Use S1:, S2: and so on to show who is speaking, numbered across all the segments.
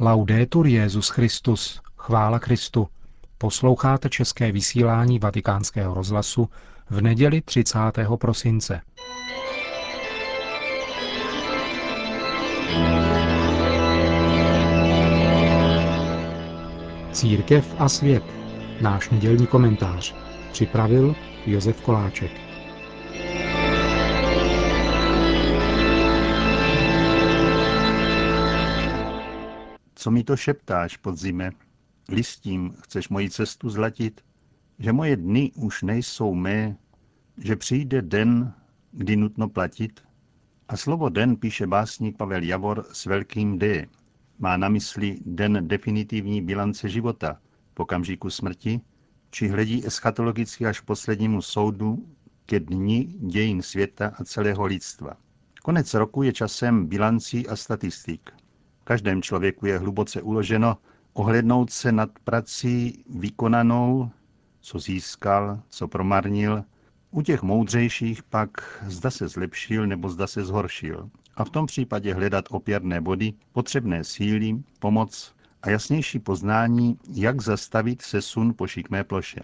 S1: Laudetur Jezus Christus, chvála Kristu. Posloucháte české vysílání Vatikánského rozhlasu v neděli 30. prosince. Církev a svět. Náš nedělní komentář. Připravil Josef Koláček.
S2: Co mi to šeptáš, podzime? Listím, chceš moji cestu zlatit? Že moje dny už nejsou mé, že přijde den, kdy nutno platit? A slovo den píše básník Pavel Javor s velkým D. Má na mysli den definitivní bilance života, po kamžiku smrti, či hledí eschatologicky až poslednímu soudu ke dni dějin světa a celého lidstva. Konec roku je časem bilancí a statistik každém člověku je hluboce uloženo ohlednout se nad prací vykonanou, co získal, co promarnil, u těch moudřejších pak zda se zlepšil nebo zda se zhoršil. A v tom případě hledat opěrné body, potřebné síly, pomoc a jasnější poznání, jak zastavit sesun po šikmé ploše.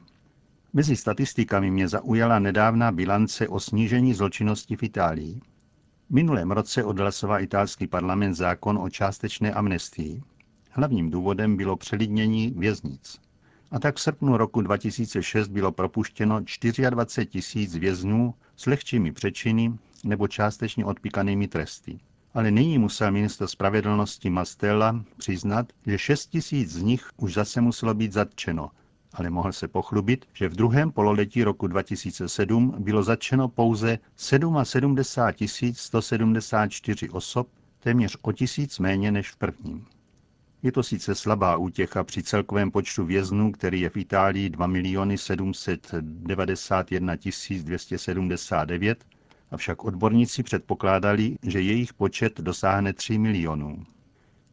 S2: Mezi statistikami mě zaujala nedávná bilance o snížení zločinnosti v Itálii minulém roce odhlasoval italský parlament zákon o částečné amnestii. Hlavním důvodem bylo přelidnění věznic. A tak v srpnu roku 2006 bylo propuštěno 24 tisíc vězňů s lehčími přečiny nebo částečně odpíkanými tresty. Ale nyní musel ministr spravedlnosti Mastella přiznat, že 6 tisíc z nich už zase muselo být zatčeno ale mohl se pochlubit, že v druhém pololetí roku 2007 bylo začeno pouze 77 174 osob, téměř o tisíc méně než v prvním. Je to sice slabá útěcha při celkovém počtu věznů, který je v Itálii 2 791 279, avšak odborníci předpokládali, že jejich počet dosáhne 3 milionů.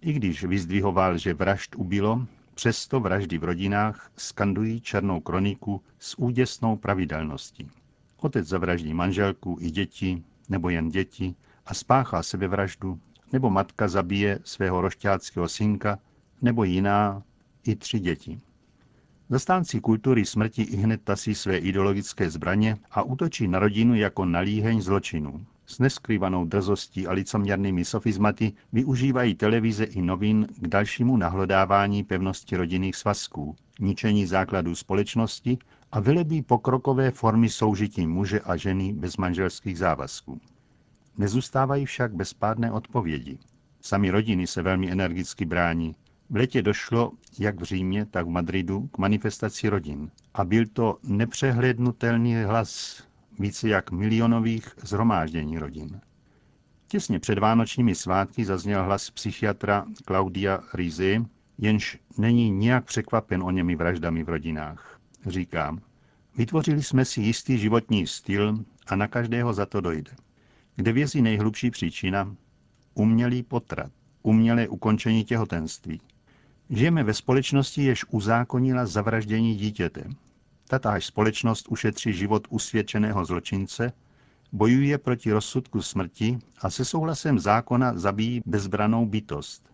S2: I když vyzdvihoval, že vražd ubilo, Přesto vraždy v rodinách skandují černou kroniku s úděsnou pravidelností. Otec zavraždí manželku i děti, nebo jen děti, a spáchá sebevraždu, nebo matka zabije svého rošťáckého synka, nebo jiná, i tři děti. Zastánci kultury smrti i hned tasí své ideologické zbraně a útočí na rodinu jako na líheň zločinů. S neskrývanou drzostí a licoměrnými sofizmaty využívají televize i novin k dalšímu nahlodávání pevnosti rodinných svazků, ničení základů společnosti a vylebí pokrokové formy soužití muže a ženy bez manželských závazků. Nezůstávají však bezpádné odpovědi. Sami rodiny se velmi energicky brání. V letě došlo, jak v Římě, tak v Madridu, k manifestaci rodin. A byl to nepřehlednutelný hlas více jak milionových zhromáždění rodin. Těsně před vánočními svátky zazněl hlas psychiatra Claudia Rizy, jenž není nijak překvapen o němi vraždami v rodinách. Říkám, vytvořili jsme si jistý životní styl a na každého za to dojde. Kde vězí nejhlubší příčina? Umělý potrat, umělé ukončení těhotenství. Žijeme ve společnosti, jež uzákonila zavraždění dítěte, Tatáž společnost ušetří život usvědčeného zločince, bojuje proti rozsudku smrti a se souhlasem zákona zabíjí bezbranou bytost.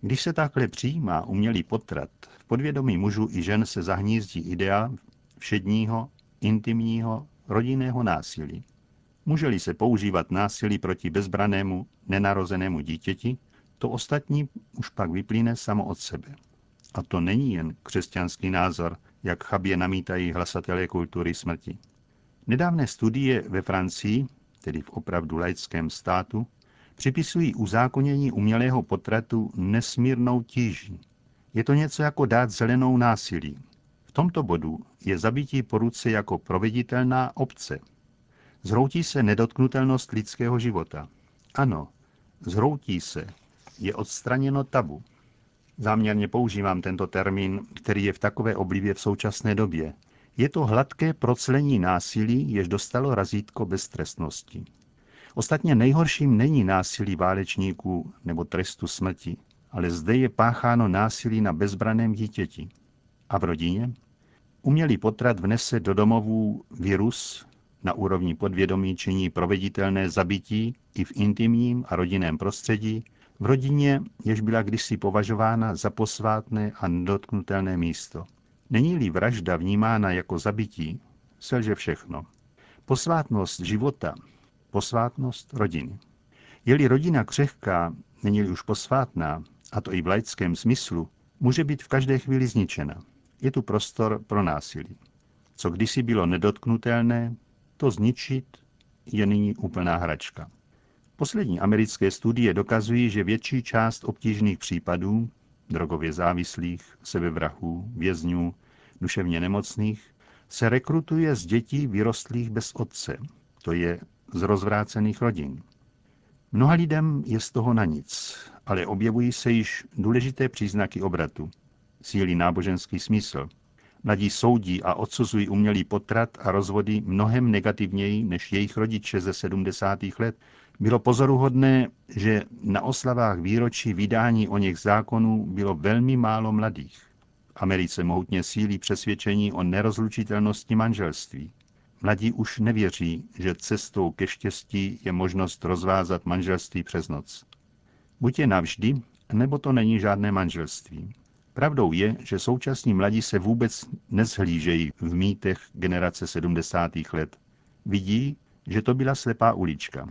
S2: Když se takhle přijímá umělý potrat, v podvědomí mužů i žen se zahnízdí idea všedního, intimního, rodinného násilí. Může-li se používat násilí proti bezbranému, nenarozenému dítěti, to ostatní už pak vyplyne samo od sebe. A to není jen křesťanský názor, jak chabě namítají hlasatelé kultury smrti. Nedávné studie ve Francii, tedy v opravdu laickém státu, připisují uzákonění umělého potratu nesmírnou tíží. Je to něco jako dát zelenou násilí. V tomto bodu je zabití po ruce jako proveditelná obce. Zhroutí se nedotknutelnost lidského života. Ano, zhroutí se, je odstraněno tabu. Záměrně používám tento termín, který je v takové oblibě v současné době. Je to hladké proclení násilí, jež dostalo razítko beztrestnosti. Ostatně nejhorším není násilí válečníků nebo trestu smrti, ale zde je pácháno násilí na bezbraném dítěti. A v rodině? Umělý potrat vnese do domovů virus, na úrovni podvědomí činí proveditelné zabití i v intimním a rodinném prostředí, V rodině, jež byla kdysi považována za posvátné a nedotknutelné místo. Není-li vražda vnímána jako zabití, selže všechno. Posvátnost života, posvátnost rodiny. Je-li rodina křehká, není-li už posvátná, a to i v laickém smyslu, může být v každé chvíli zničena. Je tu prostor pro násilí. Co kdysi bylo nedotknutelné, to zničit je nyní úplná hračka. Poslední americké studie dokazují, že větší část obtížných případů, drogově závislých, sebevrahů, vězňů, duševně nemocných, se rekrutuje z dětí vyrostlých bez otce, to je z rozvrácených rodin. Mnoha lidem je z toho na nic, ale objevují se již důležité příznaky obratu. Sílí náboženský smysl. Mladí soudí a odsuzují umělý potrat a rozvody mnohem negativněji než jejich rodiče ze 70. let. Bylo pozoruhodné, že na oslavách výročí vydání o něch zákonů bylo velmi málo mladých. Americe mohutně sílí přesvědčení o nerozlučitelnosti manželství. Mladí už nevěří, že cestou ke štěstí je možnost rozvázat manželství přes noc. Buď je navždy, nebo to není žádné manželství. Pravdou je, že současní mladí se vůbec nezhlížejí v mýtech generace 70. let. Vidí, že to byla slepá ulička.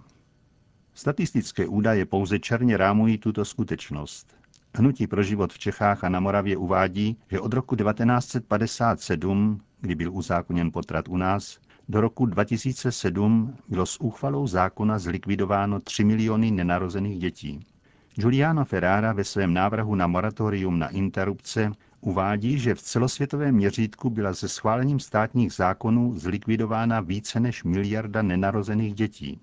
S2: Statistické údaje pouze černě rámují tuto skutečnost. Hnutí pro život v Čechách a na Moravě uvádí, že od roku 1957, kdy byl uzákoněn potrat u nás, do roku 2007 bylo s úchvalou zákona zlikvidováno 3 miliony nenarozených dětí. Giuliano Ferrara ve svém návrhu na moratorium na interrupce uvádí, že v celosvětovém měřítku byla se schválením státních zákonů zlikvidována více než miliarda nenarozených dětí.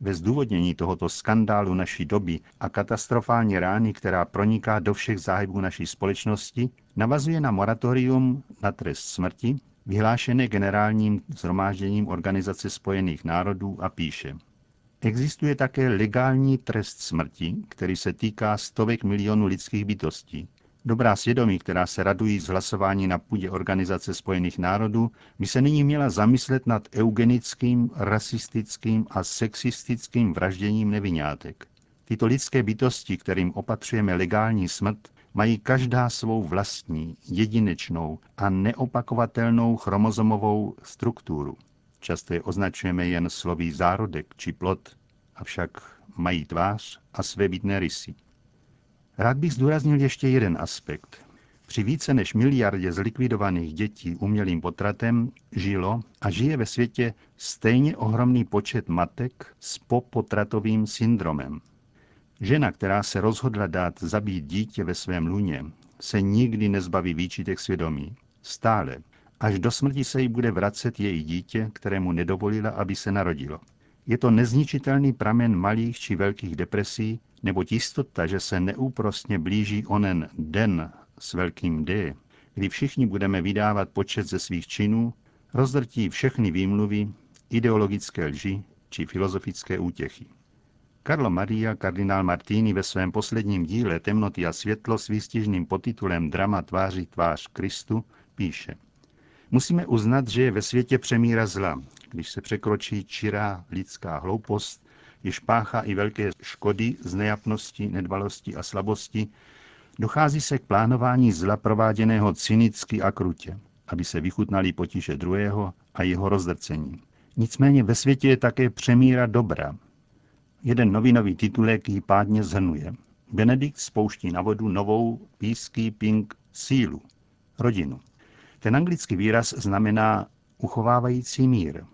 S2: Ve zdůvodnění tohoto skandálu naší doby a katastrofální rány, která proniká do všech záhybů naší společnosti, navazuje na moratorium na trest smrti, vyhlášené generálním zhromážděním Organizace spojených národů a píše. Existuje také legální trest smrti, který se týká stovek milionů lidských bytostí. Dobrá svědomí, která se radují z hlasování na půdě Organizace spojených národů, by se nyní měla zamyslet nad eugenickým, rasistickým a sexistickým vražděním nevinátek. Tyto lidské bytosti, kterým opatřujeme legální smrt, mají každá svou vlastní, jedinečnou a neopakovatelnou chromozomovou strukturu. Často je označujeme jen slový zárodek či plod, avšak mají tvář a své bytné rysy. Rád bych zdůraznil ještě jeden aspekt. Při více než miliardě zlikvidovaných dětí umělým potratem žilo a žije ve světě stejně ohromný počet matek s popotratovým syndromem. Žena, která se rozhodla dát zabít dítě ve svém luně, se nikdy nezbaví výčitek svědomí. Stále, Až do smrti se jí bude vracet její dítě, kterému nedovolila, aby se narodilo. Je to nezničitelný pramen malých či velkých depresí, nebo jistota, že se neúprostně blíží onen den s velkým D, kdy všichni budeme vydávat počet ze svých činů, rozdrtí všechny výmluvy, ideologické lži či filozofické útěchy. Carlo Maria kardinál Martini ve svém posledním díle Temnoty a světlo s výstižným podtitulem Drama tváří tvář Kristu píše – Musíme uznat, že je ve světě přemíra zla, když se překročí čirá lidská hloupost, jež páchá i velké škody z nejapnosti, nedbalosti a slabosti, dochází se k plánování zla prováděného cynicky a krutě, aby se vychutnali potíže druhého a jeho rozdrcení. Nicméně ve světě je také přemíra dobra. Jeden novinový titulek ji pádně zhrnuje. Benedikt spouští na vodu novou peacekeeping sílu, rodinu. Ten anglický výraz znamená uchovávající mír.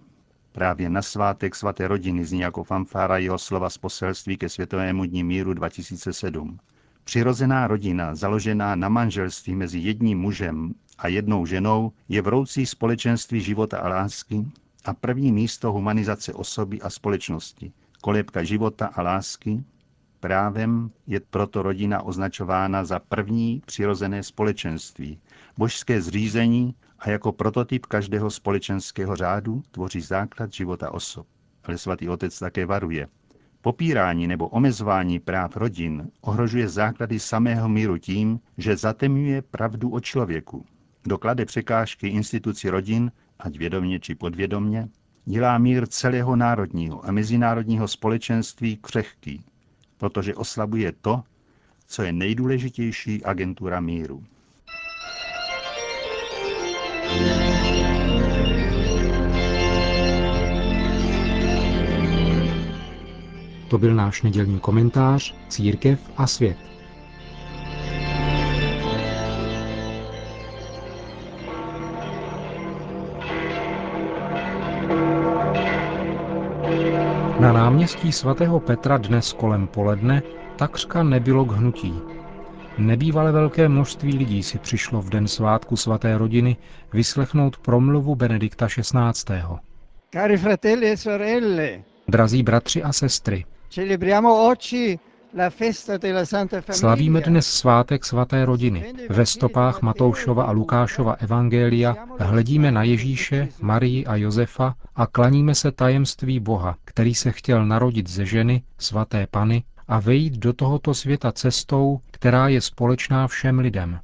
S2: Právě na svátek svaté rodiny zní jako fanfára jeho slova z poselství ke Světovému dní míru 2007. Přirozená rodina, založená na manželství mezi jedním mužem a jednou ženou, je vroucí společenství života a lásky a první místo humanizace osoby a společnosti, kolébka života a lásky, Právem je proto rodina označována za první přirozené společenství, božské zřízení a jako prototyp každého společenského řádu tvoří základ života osob. Ale svatý otec také varuje. Popírání nebo omezování práv rodin ohrožuje základy samého míru tím, že zatemňuje pravdu o člověku. Kdo klade překážky instituci rodin, ať vědomně či podvědomně, dělá mír celého národního a mezinárodního společenství křehký, protože oslabuje to, co je nejdůležitější agentura míru.
S1: To byl náš nedělní komentář Církev a svět. Náměstí svatého Petra dnes kolem poledne takřka nebylo k hnutí. Nebývalé velké množství lidí si přišlo v den svátku svaté rodiny vyslechnout promluvu Benedikta XVI.
S3: Cari fratelli e sorelle,
S1: Drazí bratři a sestry,
S3: celebriamo oggi
S1: slavíme dnes svátek svaté rodiny. Ve stopách Matoušova a Lukášova evangelia hledíme na Ježíše, Marii a Josefa a klaníme se tajemství Boha, který se chtěl narodit ze ženy, svaté Pany, a vejít do tohoto světa cestou, která je společná všem lidem.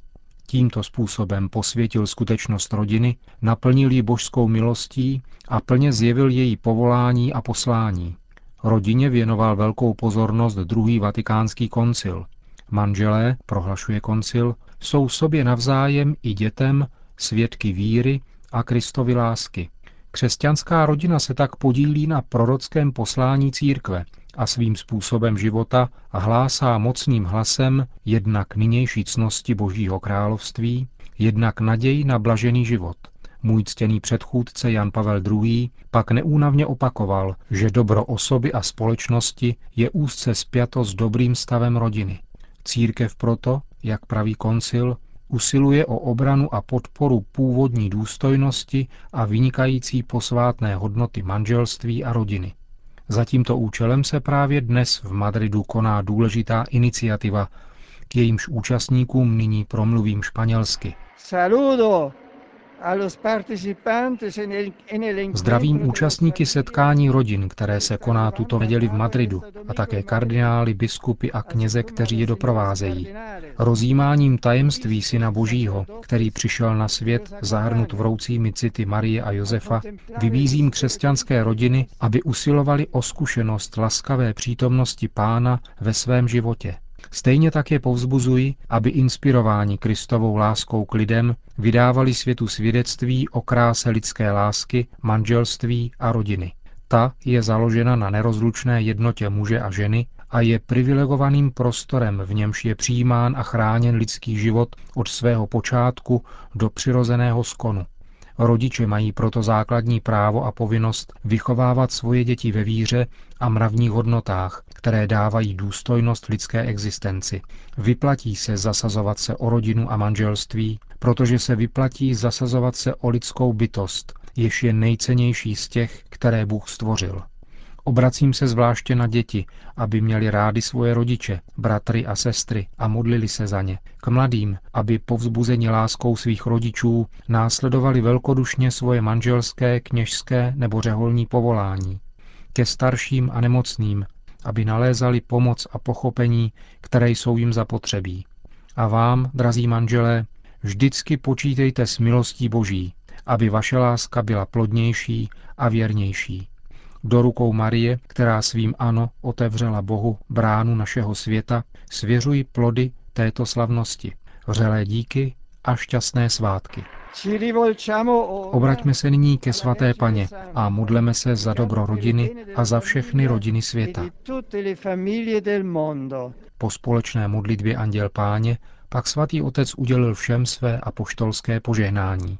S1: Tímto způsobem posvětil skutečnost rodiny, naplnil ji božskou milostí a plně zjevil její povolání a poslání. Rodině věnoval velkou pozornost druhý vatikánský koncil. Manželé, prohlašuje koncil, jsou sobě navzájem i dětem svědky víry a Kristovy lásky. Křesťanská rodina se tak podílí na prorockém poslání církve a svým způsobem života hlásá mocným hlasem jednak nynější cnosti Božího království, jednak naději na blažený život. Můj ctěný předchůdce Jan Pavel II. pak neúnavně opakoval, že dobro osoby a společnosti je úzce spjato s dobrým stavem rodiny. Církev proto, jak praví koncil, usiluje o obranu a podporu původní důstojnosti a vynikající posvátné hodnoty manželství a rodiny. Za tímto účelem se právě dnes v Madridu koná důležitá iniciativa, k jejímž účastníkům nyní promluvím španělsky.
S3: Saludo
S1: Zdravím účastníky setkání rodin, které se koná tuto neděli v Madridu, a také kardinály, biskupy a kněze, kteří je doprovázejí. Rozjímáním tajemství Syna Božího, který přišel na svět zahrnut vroucími city Marie a Josefa, vybízím křesťanské rodiny, aby usilovali o zkušenost laskavé přítomnosti Pána ve svém životě. Stejně tak je povzbuzuji, aby inspirováni Kristovou láskou k lidem vydávali světu svědectví o kráse lidské lásky, manželství a rodiny. Ta je založena na nerozlučné jednotě muže a ženy a je privilegovaným prostorem, v němž je přijímán a chráněn lidský život od svého počátku do přirozeného skonu. Rodiče mají proto základní právo a povinnost vychovávat svoje děti ve víře a mravních hodnotách, které dávají důstojnost lidské existenci. Vyplatí se zasazovat se o rodinu a manželství, protože se vyplatí zasazovat se o lidskou bytost, jež je nejcennější z těch, které Bůh stvořil. Obracím se zvláště na děti, aby měli rádi svoje rodiče, bratry a sestry a modlili se za ně. K mladým, aby povzbuzeni láskou svých rodičů následovali velkodušně svoje manželské, kněžské nebo řeholní povolání. Ke starším a nemocným, aby nalézali pomoc a pochopení, které jsou jim zapotřebí. A vám, drazí manželé, vždycky počítejte s milostí Boží, aby vaše láska byla plodnější a věrnější do rukou Marie, která svým ano otevřela Bohu bránu našeho světa, svěřují plody této slavnosti, vřelé díky a šťastné svátky. Obraťme se nyní ke svaté paně a modleme se za dobro rodiny a za všechny rodiny světa. Po společné modlitbě Anděl Páně pak svatý otec udělil všem své apoštolské požehnání.